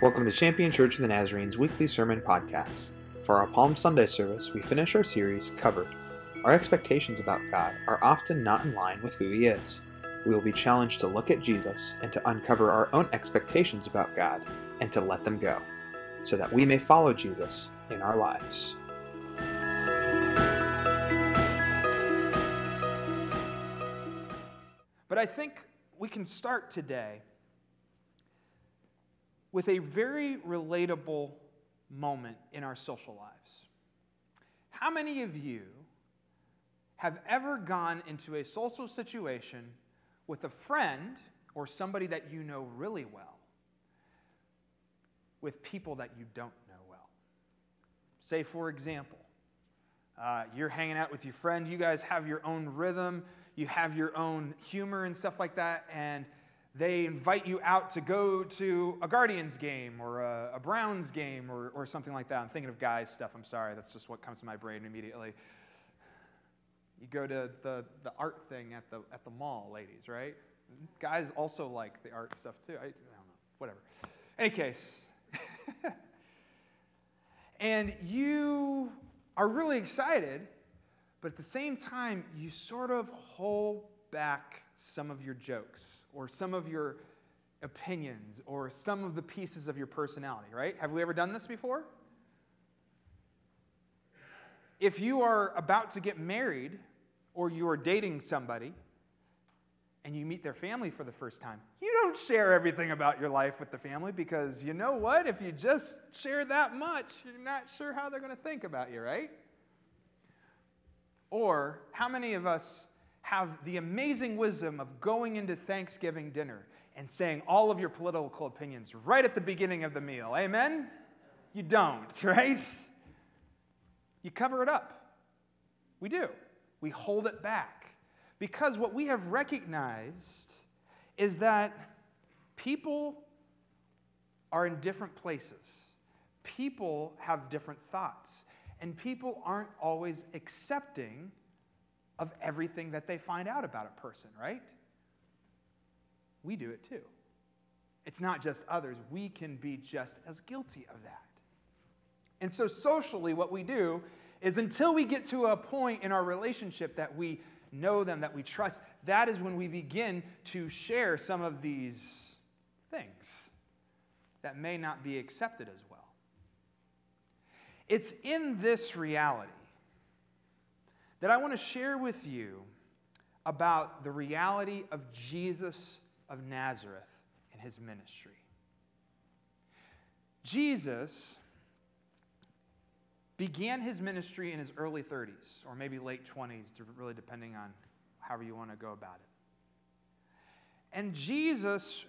Welcome to Champion Church of the Nazarene's weekly sermon podcast. For our Palm Sunday service, we finish our series, Covered. Our expectations about God are often not in line with who He is. We will be challenged to look at Jesus and to uncover our own expectations about God and to let them go, so that we may follow Jesus in our lives. But I think we can start today with a very relatable moment in our social lives. How many of you have ever gone into a social situation with a friend or somebody that you know really well with people that you don't know well? Say, for example, uh, you're hanging out with your friend, you guys have your own rhythm, you have your own humor and stuff like that, and they invite you out to go to a Guardians game or a, a, Browns game or, or something like that. I'm thinking of guys' stuff. I'm sorry. That's just what comes to my brain immediately. You go to the, the art thing at the, at the mall, ladies, right? Guys also like the art stuff too. I, I don't know. Whatever. Any case. and you are really excited, but at the same time, you sort of hold back some of your jokes or some of your opinions or some of the pieces of your personality, right? Have we ever done this before? If you are about to get married or you are dating somebody and you meet their family for the first time, you don't share everything about your life with the family because you know what? If you just share that much, you're not sure how they're going to think about you, right? Or how many of us have the amazing wisdom of going into Thanksgiving dinner and saying all of your political opinions right at the beginning of the meal. Amen? You don't, right? You cover it up. We do. We hold it back. Because what we have recognized is that people are in different places, people have different thoughts, and people aren't always accepting of everything that they find out about a person, right? We do it too. It's not just others, we can be just as guilty of that. And so, socially, what we do is until we get to a point in our relationship that we know them, that we trust, that is when we begin to share some of these things that may not be accepted as well. It's in this reality that I want to share with you about the reality of Jesus of Nazareth and his ministry. Jesus began his ministry in his early 30s, or maybe late 20s, really depending on however you want to go about it. And Jesus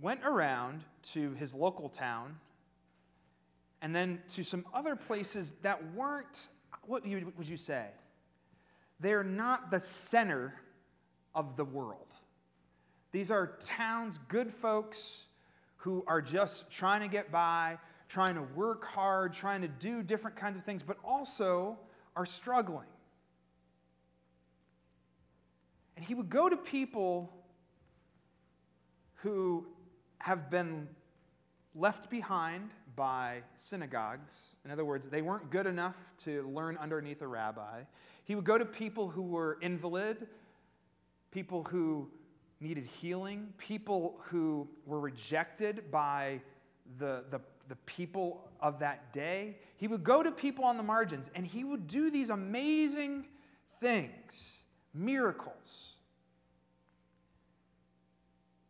went around to his local town and then to some other places that weren't, what would you say? They're not the center of the world. These are towns, good folks who are just trying to get by, trying to work hard, trying to do different kinds of things, but also are struggling. And he would go to people who have been left behind by synagogues. In other words, they weren't good enough to learn underneath a rabbi. He would go to people who were invalid, people who needed healing, people who were rejected by the, the, the people of that day. He would go to people on the margins and he would do these amazing things, miracles.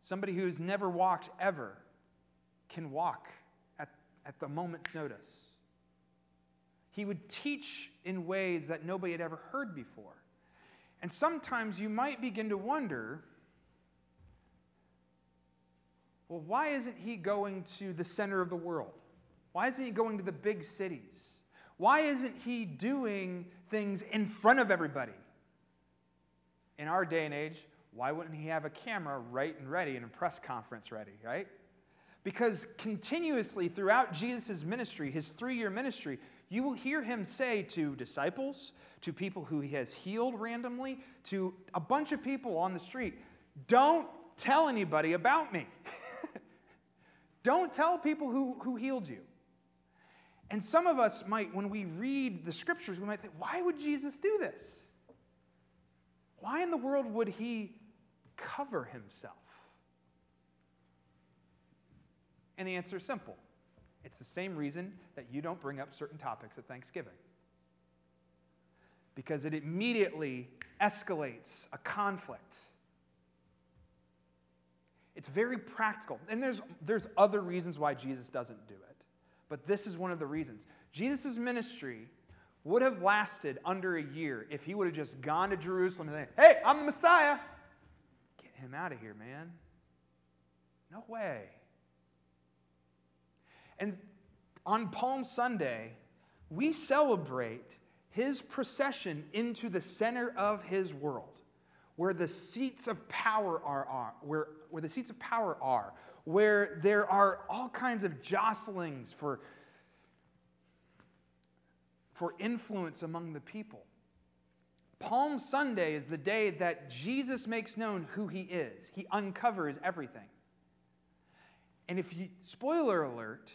Somebody who's never walked ever can walk at, at the moment's notice. He would teach in ways that nobody had ever heard before. And sometimes you might begin to wonder well, why isn't he going to the center of the world? Why isn't he going to the big cities? Why isn't he doing things in front of everybody? In our day and age, why wouldn't he have a camera right and ready and a press conference ready, right? Because continuously throughout Jesus' ministry, his three year ministry, you will hear him say to disciples, to people who he has healed randomly, to a bunch of people on the street, Don't tell anybody about me. Don't tell people who, who healed you. And some of us might, when we read the scriptures, we might think, why would Jesus do this? Why in the world would he cover himself? And the answer is simple it's the same reason that you don't bring up certain topics at Thanksgiving. Because it immediately escalates a conflict. It's very practical. And there's, there's other reasons why Jesus doesn't do it. But this is one of the reasons. Jesus' ministry would have lasted under a year if he would have just gone to Jerusalem and said, Hey, I'm the Messiah. Get him out of here, man. No way. And on Palm Sunday, we celebrate his procession into the center of his world, where the seats of power are, are where, where the seats of power are, where there are all kinds of jostlings for for influence among the people. Palm Sunday is the day that Jesus makes known who he is, he uncovers everything. And if you, spoiler alert,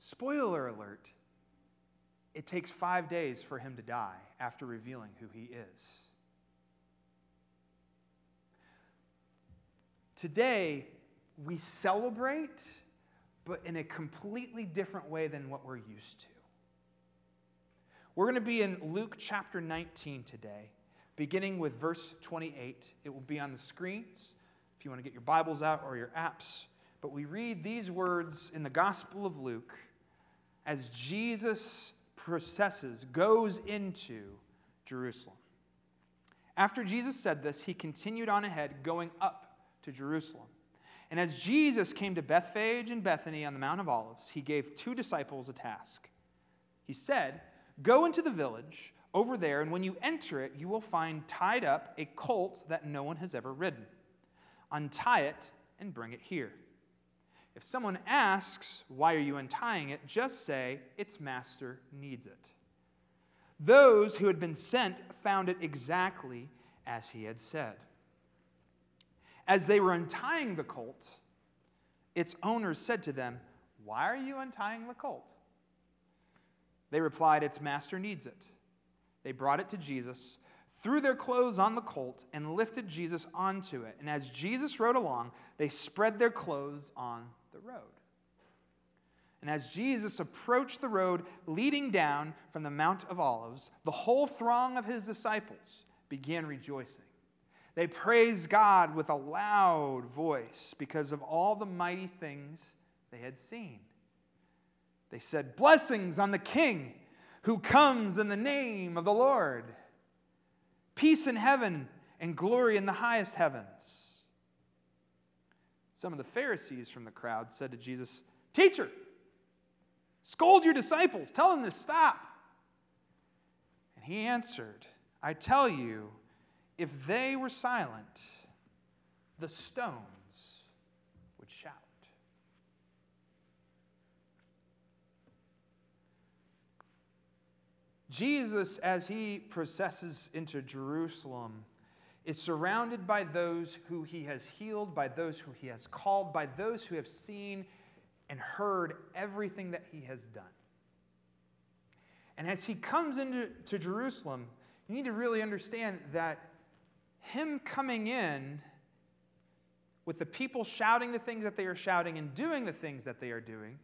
spoiler alert, it takes five days for him to die after revealing who he is. Today, we celebrate, but in a completely different way than what we're used to. We're going to be in Luke chapter 19 today, beginning with verse 28. It will be on the screens if you want to get your Bibles out or your apps. But we read these words in the Gospel of Luke as Jesus processes, goes into Jerusalem. After Jesus said this, he continued on ahead, going up to Jerusalem. And as Jesus came to Bethphage and Bethany on the Mount of Olives, he gave two disciples a task. He said, Go into the village over there, and when you enter it, you will find tied up a colt that no one has ever ridden. Untie it and bring it here. If someone asks, Why are you untying it? just say, Its master needs it. Those who had been sent found it exactly as he had said. As they were untying the colt, its owners said to them, Why are you untying the colt? They replied, Its master needs it. They brought it to Jesus, threw their clothes on the colt, and lifted Jesus onto it. And as Jesus rode along, they spread their clothes on the road. And as Jesus approached the road leading down from the Mount of Olives, the whole throng of his disciples began rejoicing. They praised God with a loud voice because of all the mighty things they had seen. They said, Blessings on the King who comes in the name of the Lord. Peace in heaven and glory in the highest heavens. Some of the Pharisees from the crowd said to Jesus, Teacher, scold your disciples, tell them to stop. And he answered, I tell you, if they were silent, the stones would shout. Jesus, as he processes into Jerusalem, is surrounded by those who he has healed, by those who he has called, by those who have seen and heard everything that he has done. And as he comes into to Jerusalem, you need to really understand that him coming in with the people shouting the things that they are shouting and doing the things that they are doing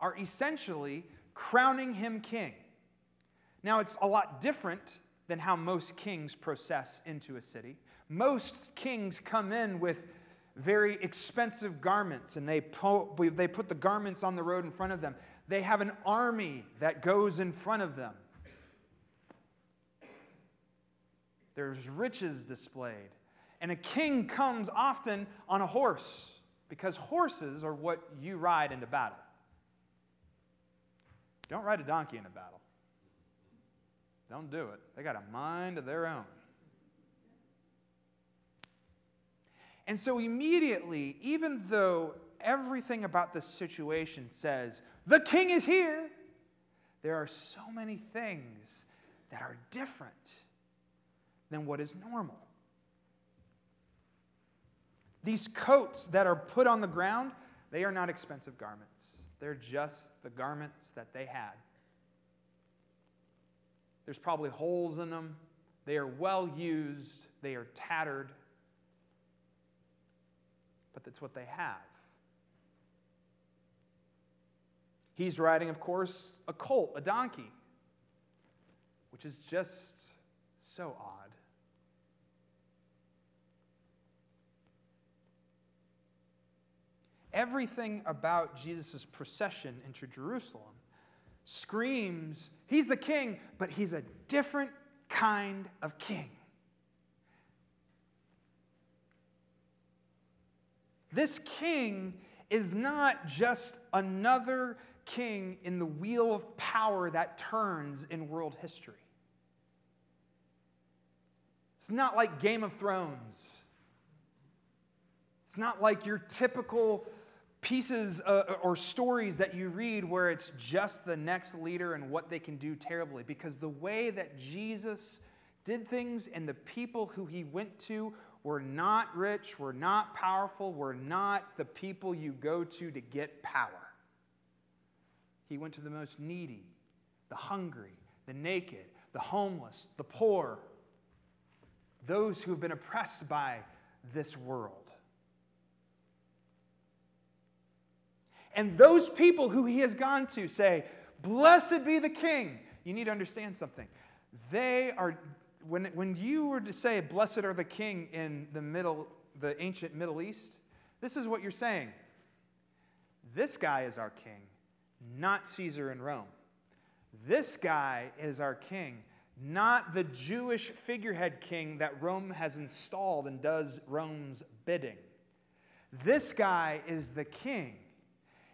are essentially crowning him king. Now, it's a lot different than how most kings process into a city. Most kings come in with very expensive garments and they, po- they put the garments on the road in front of them. They have an army that goes in front of them. There's riches displayed. And a king comes often on a horse because horses are what you ride into battle. Don't ride a donkey into battle. Don't do it. They got a mind of their own. And so, immediately, even though everything about this situation says, the king is here, there are so many things that are different than what is normal. These coats that are put on the ground, They are not expensive garments, they're just the garments that they had. There's probably holes in them. They are well used, they are tattered, but that's what they have. He's riding, of course, a colt, a donkey, which is just so odd. Everything about Jesus' procession into Jerusalem screams he's the king, but he's a different kind of king. This king is not just another king in the wheel of power that turns in world history. It's not like Game of Thrones. It's not like your typical pieces uh, or stories that you read where it's just the next leader and what they can do terribly. Because the way that Jesus did things and the people who he went to were not rich, were not powerful, were not the people you go to to get power. He went to the most needy, the hungry, the naked, the homeless, the poor, those who have been oppressed by this world. And those people who he has gone to say, Blessed be the king. You need to understand something. They are, when, when you were to say, Blessed are the king in the middle, the ancient Middle East, this is what you're saying. This guy is our king, not Caesar in Rome. This guy is our king, not the Jewish figurehead king that Rome has installed and does Rome's bidding. This guy is the king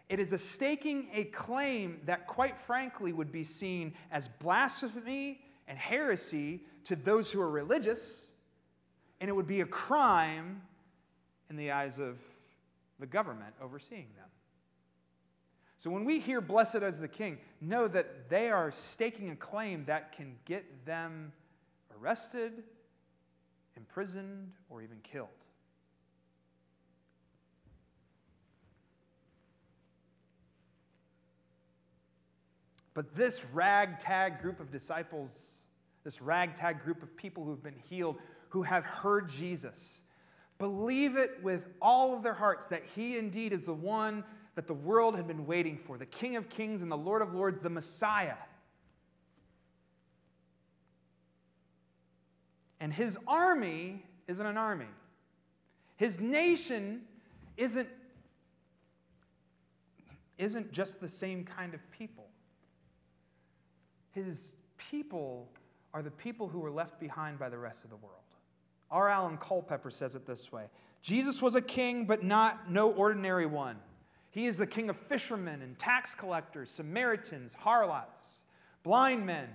it is a staking a claim that, quite frankly, would be seen as blasphemy and heresy to those who are religious, and it would be a crime in the eyes of the government overseeing them. So when we hear blessed as the king, know that they are staking a claim that can get them arrested, imprisoned, or even killed. But this ragtag group of disciples, this ragtag group of people who've been healed, who have heard Jesus, believe it with all of their hearts that he indeed is the one that the world had been waiting for the King of Kings and the Lord of Lords, the Messiah. And his army isn't an army. His nation isn't, isn't just the same kind of people. His people are the people who were left behind by the rest of the world. R. Alan Culpepper says it this way Jesus was a king, but not no ordinary one. He is the king of fishermen and tax collectors, Samaritans, harlots, blind men,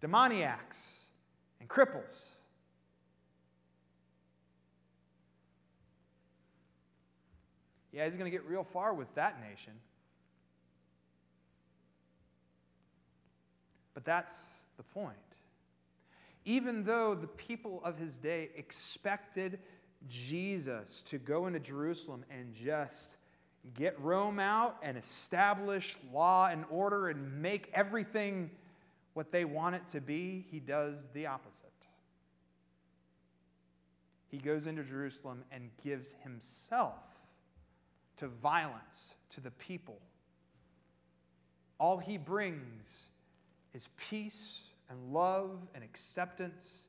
demoniacs, and cripples. Yeah, he's going to get real far with that nation. But that's the point. Even though the people of his day expected Jesus to go into Jerusalem and just get Rome out and establish law and order and make everything what they want it to be, he does the opposite. He goes into Jerusalem and gives himself to violence to the people. All he brings is peace and love and acceptance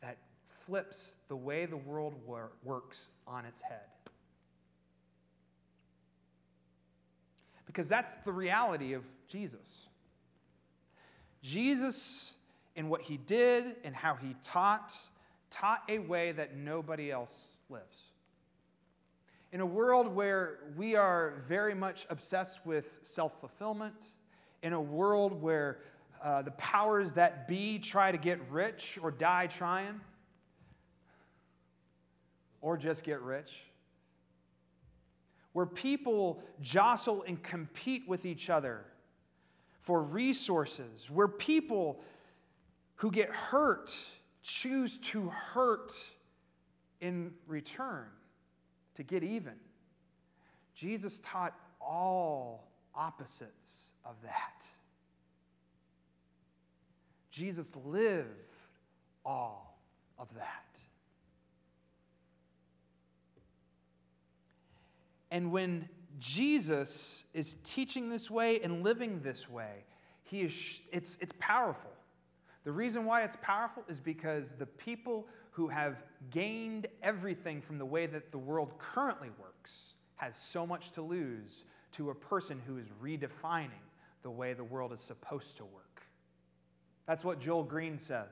that flips the way the world wor- works on its head. Because that's the reality of Jesus. Jesus, in what he did and how he taught, taught a way that nobody else lives. In a world where we are very much obsessed with self fulfillment, in a world where uh, the powers that be try to get rich or die trying, or just get rich. Where people jostle and compete with each other for resources, where people who get hurt choose to hurt in return to get even. Jesus taught all opposites of that. Jesus lived all of that. And when Jesus is teaching this way and living this way, he is, it's, it's powerful. The reason why it's powerful is because the people who have gained everything from the way that the world currently works has so much to lose to a person who is redefining the way the world is supposed to work. That's what Joel Green says.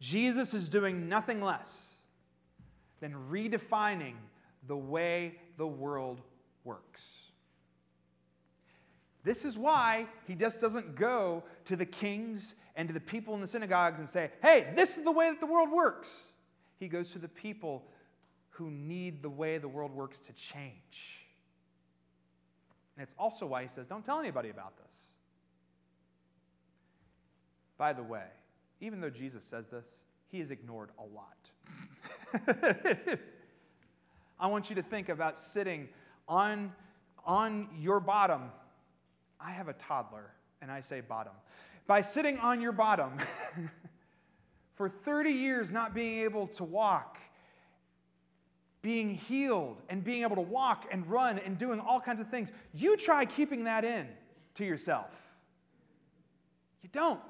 Jesus is doing nothing less than redefining the way the world works. This is why he just doesn't go to the kings and to the people in the synagogues and say, hey, this is the way that the world works. He goes to the people who need the way the world works to change. And it's also why he says, don't tell anybody about this. By the way, even though Jesus says this, he is ignored a lot. I want you to think about sitting on, on your bottom. I have a toddler, and I say bottom. By sitting on your bottom for 30 years, not being able to walk, being healed, and being able to walk and run and doing all kinds of things, you try keeping that in to yourself. You don't.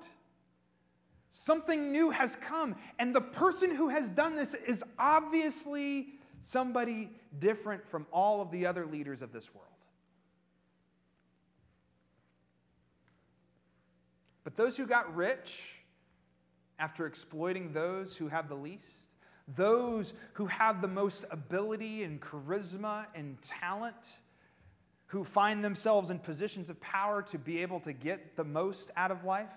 Something new has come, and the person who has done this is obviously somebody different from all of the other leaders of this world. But those who got rich after exploiting those who have the least, those who have the most ability and charisma and talent, who find themselves in positions of power to be able to get the most out of life,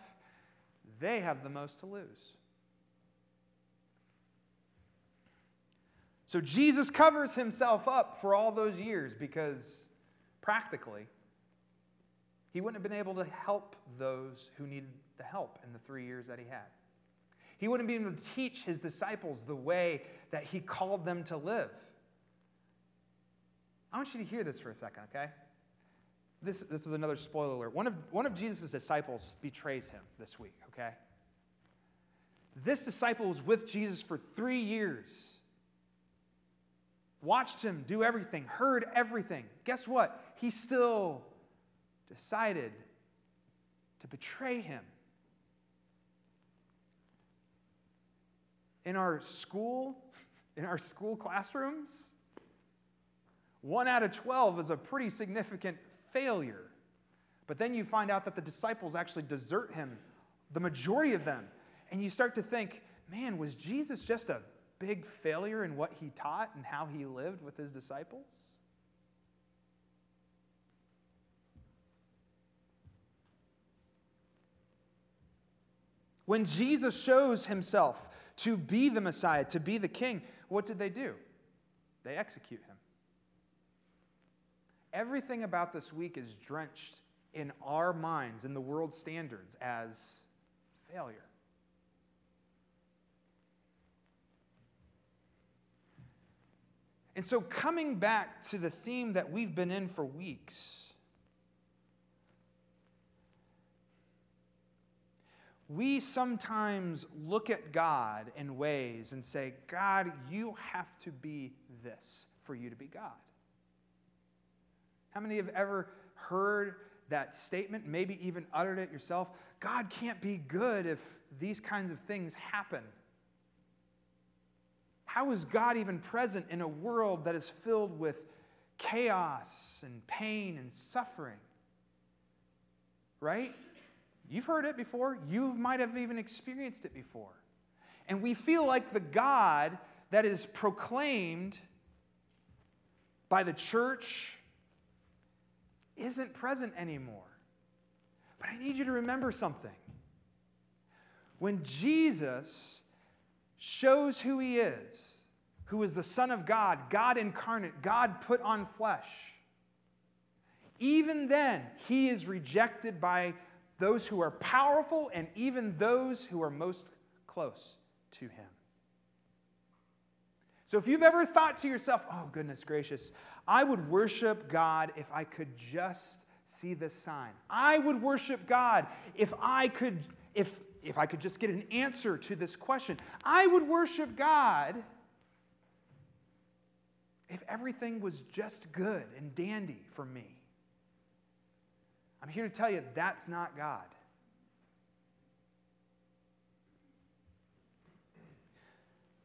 they have the most to lose. So Jesus covers himself up for all those years because practically he wouldn't have been able to help those who needed the help in the three years that he had. He wouldn't be able to teach his disciples the way that he called them to live. I want you to hear this for a second, okay? This, this is another spoiler alert. One of, one of Jesus' disciples betrays him this week, okay? This disciple was with Jesus for three years watched him do everything, heard everything. Guess what? He still decided to betray him. In our school, in our school classrooms, one out of 12 is a pretty significant failure. But then you find out that the disciples actually desert him, the majority of them. And you start to think, man, was Jesus just a big failure in what he taught and how he lived with his disciples? When Jesus shows himself to be the Messiah, to be the king, what did they do? They execute him. Everything about this week is drenched in our minds, in the world's standards, as failure. And so, coming back to the theme that we've been in for weeks, we sometimes look at God in ways and say, God, you have to be this for you to be God. How many have ever heard that statement, maybe even uttered it yourself? God can't be good if these kinds of things happen. How is God even present in a world that is filled with chaos and pain and suffering? Right? You've heard it before. You might have even experienced it before. And we feel like the God that is proclaimed by the church isn't present anymore. But I need you to remember something. When Jesus shows who he is, who is the Son of God, God incarnate, God put on flesh. Even then, he is rejected by those who are powerful and even those who are most close to him. So if you've ever thought to yourself, oh, goodness gracious, I would worship God if I could just see this sign. I would worship God if I could, if, if I could just get an answer to this question. I would worship God if everything was just good and dandy for me. I'm here to tell you that's not God.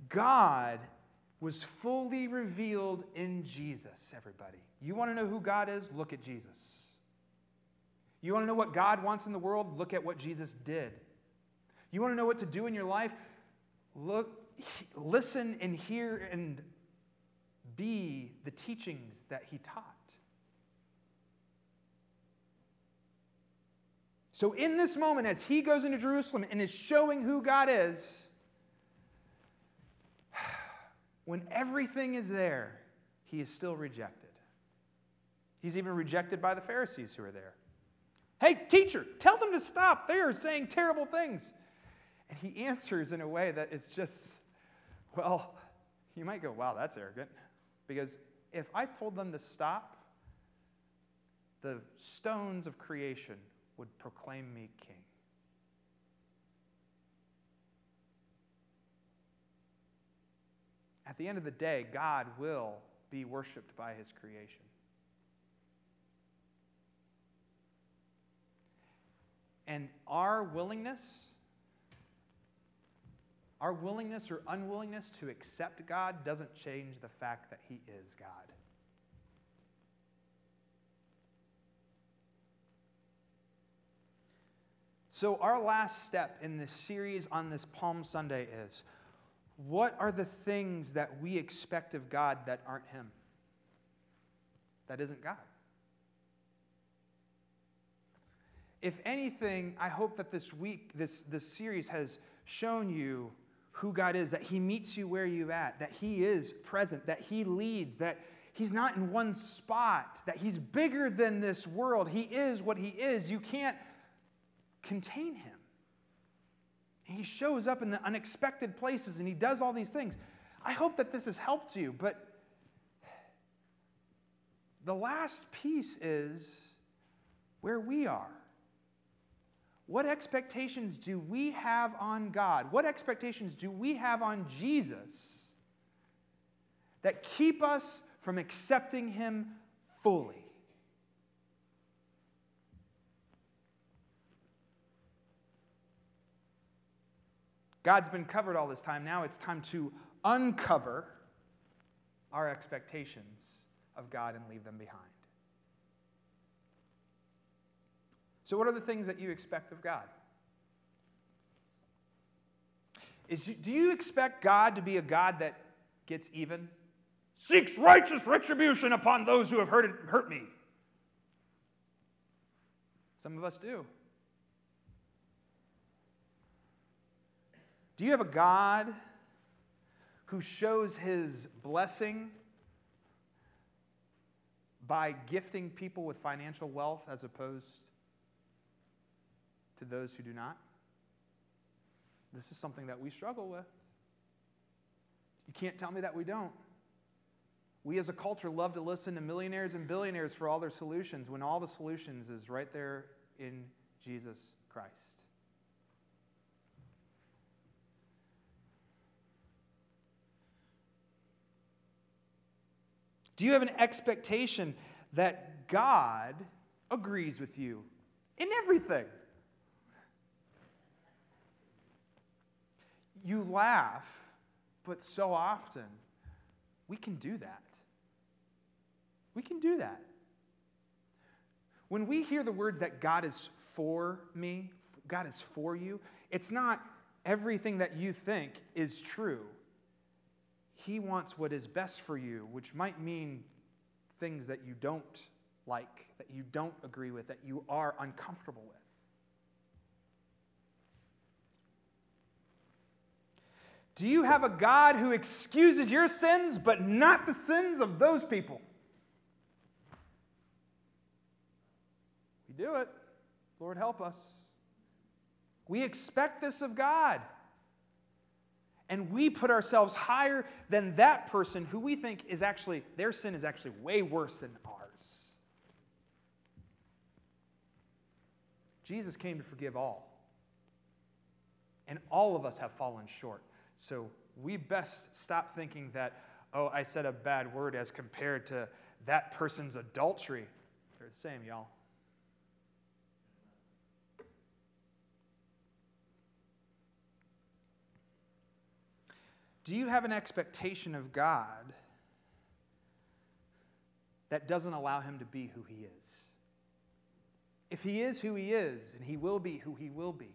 God was fully revealed in Jesus, everybody. You want to know who God is? Look at Jesus. You want to know what God wants in the world? Look at what Jesus did. You want to know what to do in your life? Look, listen and hear and be the teachings that he taught. So, in this moment, as he goes into Jerusalem and is showing who God is, when everything is there, he is still rejected. He's even rejected by the Pharisees who are there. Hey, teacher, tell them to stop. They are saying terrible things. And he answers in a way that is just, well, you might go, wow, that's arrogant. Because if I told them to stop, the stones of creation would proclaim me king. At the end of the day, God will be worshiped by his creation. And our willingness, our willingness or unwillingness to accept God doesn't change the fact that he is God. So, our last step in this series on this Palm Sunday is what are the things that we expect of God that aren't Him? That isn't God. If anything, I hope that this week, this, this series has shown you who God is, that He meets you where you're at, that He is present, that He leads, that He's not in one spot, that He's bigger than this world. He is what He is. You can't contain Him. He shows up in the unexpected places and he does all these things. I hope that this has helped you, but the last piece is where we are. What expectations do we have on God? What expectations do we have on Jesus that keep us from accepting Him fully? God's been covered all this time. Now it's time to uncover our expectations of God and leave them behind. So, what are the things that you expect of God? Is, do you expect God to be a God that gets even? Seeks righteous retribution upon those who have hurt, hurt me. Some of us do. Do you have a God who shows his blessing by gifting people with financial wealth as opposed to those who do not? This is something that we struggle with. You can't tell me that we don't. We as a culture love to listen to millionaires and billionaires for all their solutions when all the solutions is right there in Jesus Christ. Do you have an expectation that God agrees with you in everything? You laugh, but so often we can do that. We can do that. When we hear the words that God is for me, God is for you, it's not everything that you think is true. He wants what is best for you, which might mean things that you don't like, that you don't agree with, that you are uncomfortable with. Do you have a God who excuses your sins, but not the sins of those people? We do it. Lord, help us. We expect this of God. And we put ourselves higher than that person who we think is actually, their sin is actually way worse than ours. Jesus came to forgive all. And all of us have fallen short. So we best stop thinking that, oh, I said a bad word as compared to that person's adultery. They're the same, y'all. Do you have an expectation of God that doesn't allow him to be who he is? If he is who he is, and he will be who he will be,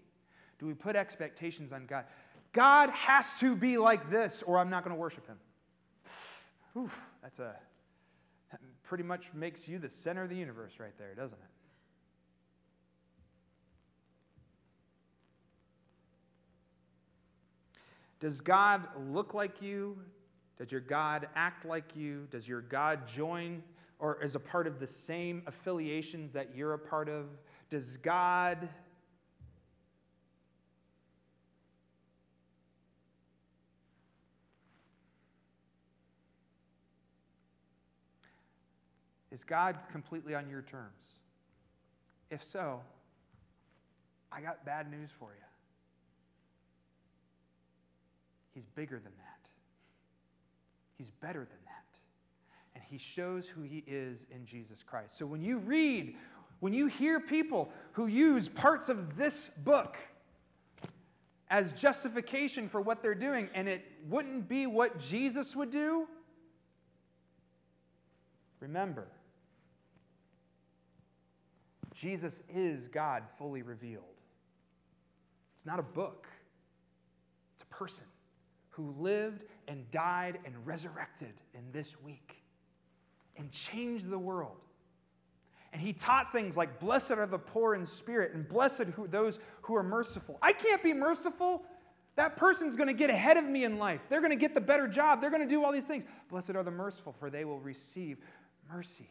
do we put expectations on God? God has to be like this, or I'm not going to worship him. Whew, that's a that pretty much makes you the center of the universe right there, doesn't it? Does God look like you? Does your God act like you? Does your God join or is a part of the same affiliations that you're a part of? Does God Is God completely on your terms? If so, I got bad news for you. He's bigger than that. He's better than that. And he shows who he is in Jesus Christ. So when you read, when you hear people who use parts of this book as justification for what they're doing, and it wouldn't be what Jesus would do, remember, Jesus is God fully revealed. It's not a book, it's a person who lived and died and resurrected in this week and changed the world. And he taught things like, Blessed are the poor in spirit, and blessed are those who are merciful. I can't be merciful. That person's going to get ahead of me in life. They're going to get the better job. They're going to do all these things. Blessed are the merciful, for they will receive mercy.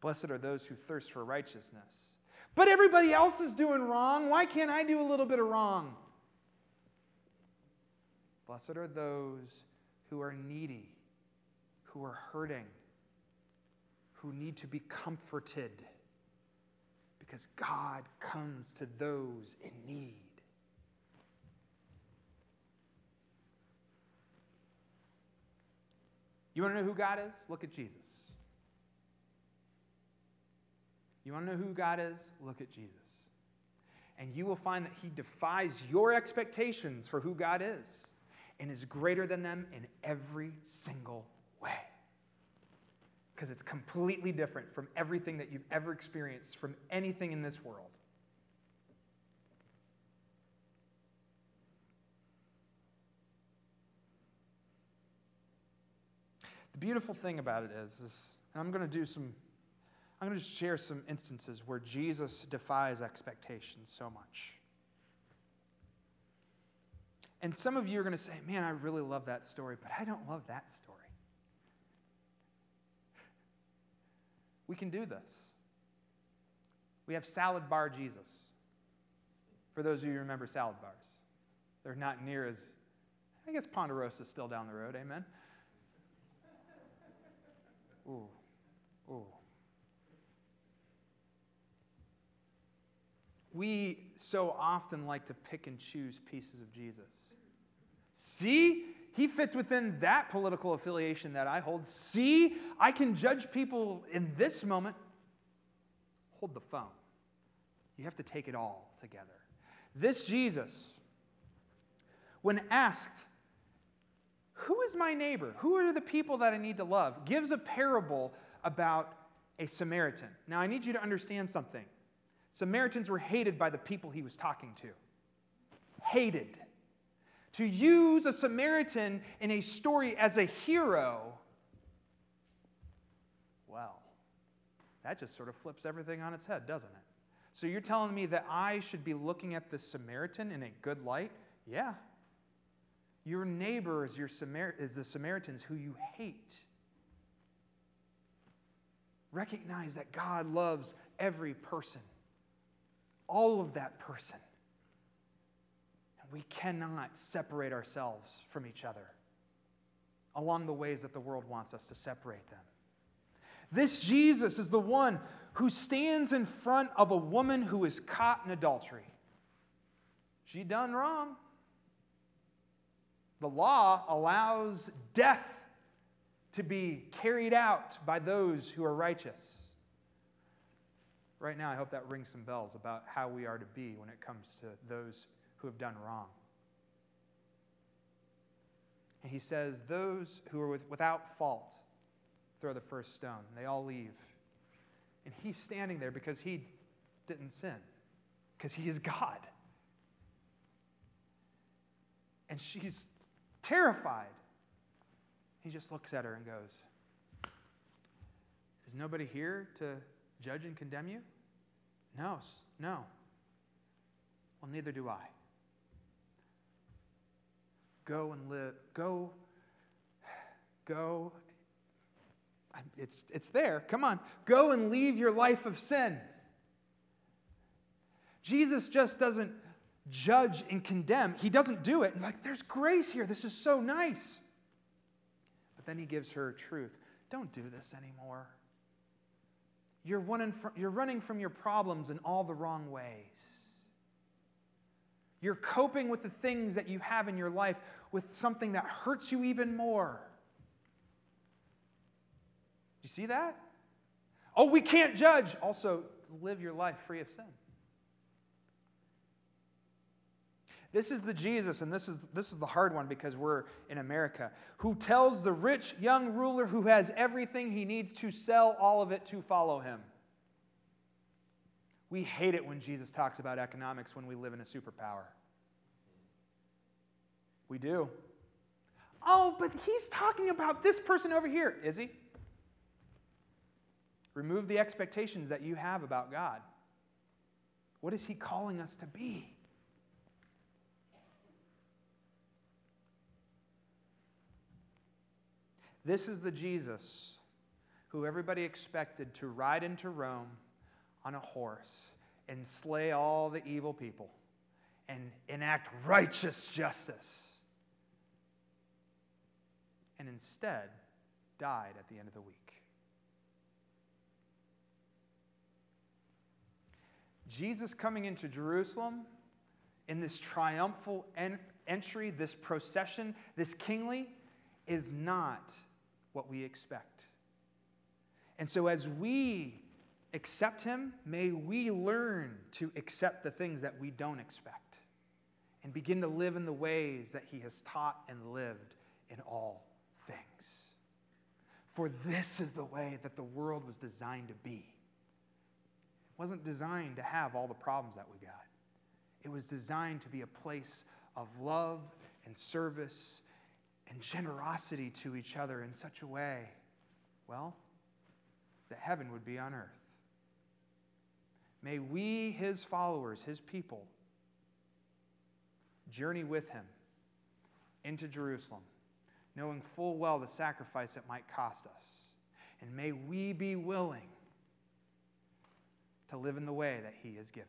Blessed are those who thirst for righteousness, but everybody else is doing wrong. Why can't I do a little bit of wrong? Blessed are those who are needy, who are hurting, who need to be comforted, because God comes to those in need. You want to know who God is? Look at Jesus. You want to know who God is? Look at Jesus. And you will find that he defies your expectations for who God is and is greater than them in every single way. Because it's completely different from everything that you've ever experienced from anything in this world. The beautiful thing about it is, is and I'm going to do some I'm going to just share some instances where Jesus defies expectations so much. And some of you are going to say, man, I really love that story, but I don't love that story. We can do this. We have salad bar Jesus. For those of you who remember salad bars, they're not near as, I guess Ponderosa is still down the road, amen? Ooh, ooh. We so often like to pick and choose pieces of Jesus. See, he fits within that political affiliation that I hold. See, I can judge people in this moment. Hold the phone. You have to take it all together. This Jesus, when asked, Who is my neighbor? Who are the people that I need to love? gives a parable about a Samaritan. Now, I need you to understand something. Samaritans were hated by the people he was talking to. Hated. To use a Samaritan in a story as a hero, well, that just sort of flips everything on its head, doesn't it? So you're telling me that I should be looking at the Samaritan in a good light? Yeah. Your neighbor is, your Samar- is the Samaritans who you hate. Recognize that God loves every person all of that person. we cannot separate ourselves from each other along the ways that the world wants us to separate them. This Jesus is the one who stands in front of a woman who is caught in adultery. She done wrong. The law allows death to be carried out by those who are righteous. Right now, I hope that rings some bells about how we are to be when it comes to those who have done wrong. And he says, Those who are with, without fault throw the first stone. They all leave. And he's standing there because he didn't sin, because he is God. And she's terrified. He just looks at her and goes, Is nobody here to judge and condemn you? No, no. Well, neither do I. Go and live. Go. Go. It's, it's there. Come on. Go and leave your life of sin. Jesus just doesn't judge and condemn. He doesn't do it. Like, there's grace here. This is so nice. But then he gives her truth. Don't do this anymore. You're, from, you're running from your problems in all the wrong ways. You're coping with the things that you have in your life with something that hurts you even more. Do you see that? Oh, we can't judge. Also, live your life free of sin. This is the Jesus, and this is, this is the hard one because we're in America, who tells the rich young ruler who has everything he needs to sell all of it to follow him. We hate it when Jesus talks about economics when we live in a superpower. We do. Oh, but he's talking about this person over here, is he? Remove the expectations that you have about God. What is he calling us to be? This is the Jesus who everybody expected to ride into Rome on a horse and slay all the evil people and enact righteous justice. And instead, died at the end of the week. Jesus coming into Jerusalem in this triumphal en- entry, this procession, this kingly, is not what we expect. And so, as we accept Him, may we learn to accept the things that we don't expect and begin to live in the ways that He has taught and lived in all things. For this is the way that the world was designed to be. It wasn't designed to have all the problems that we got, it was designed to be a place of love and service and generosity to each other in such a way, well, that heaven would be on earth. May we, his followers, his people, journey with him into Jerusalem, knowing full well the sacrifice it might cost us. And may we be willing to live in the way that he has given.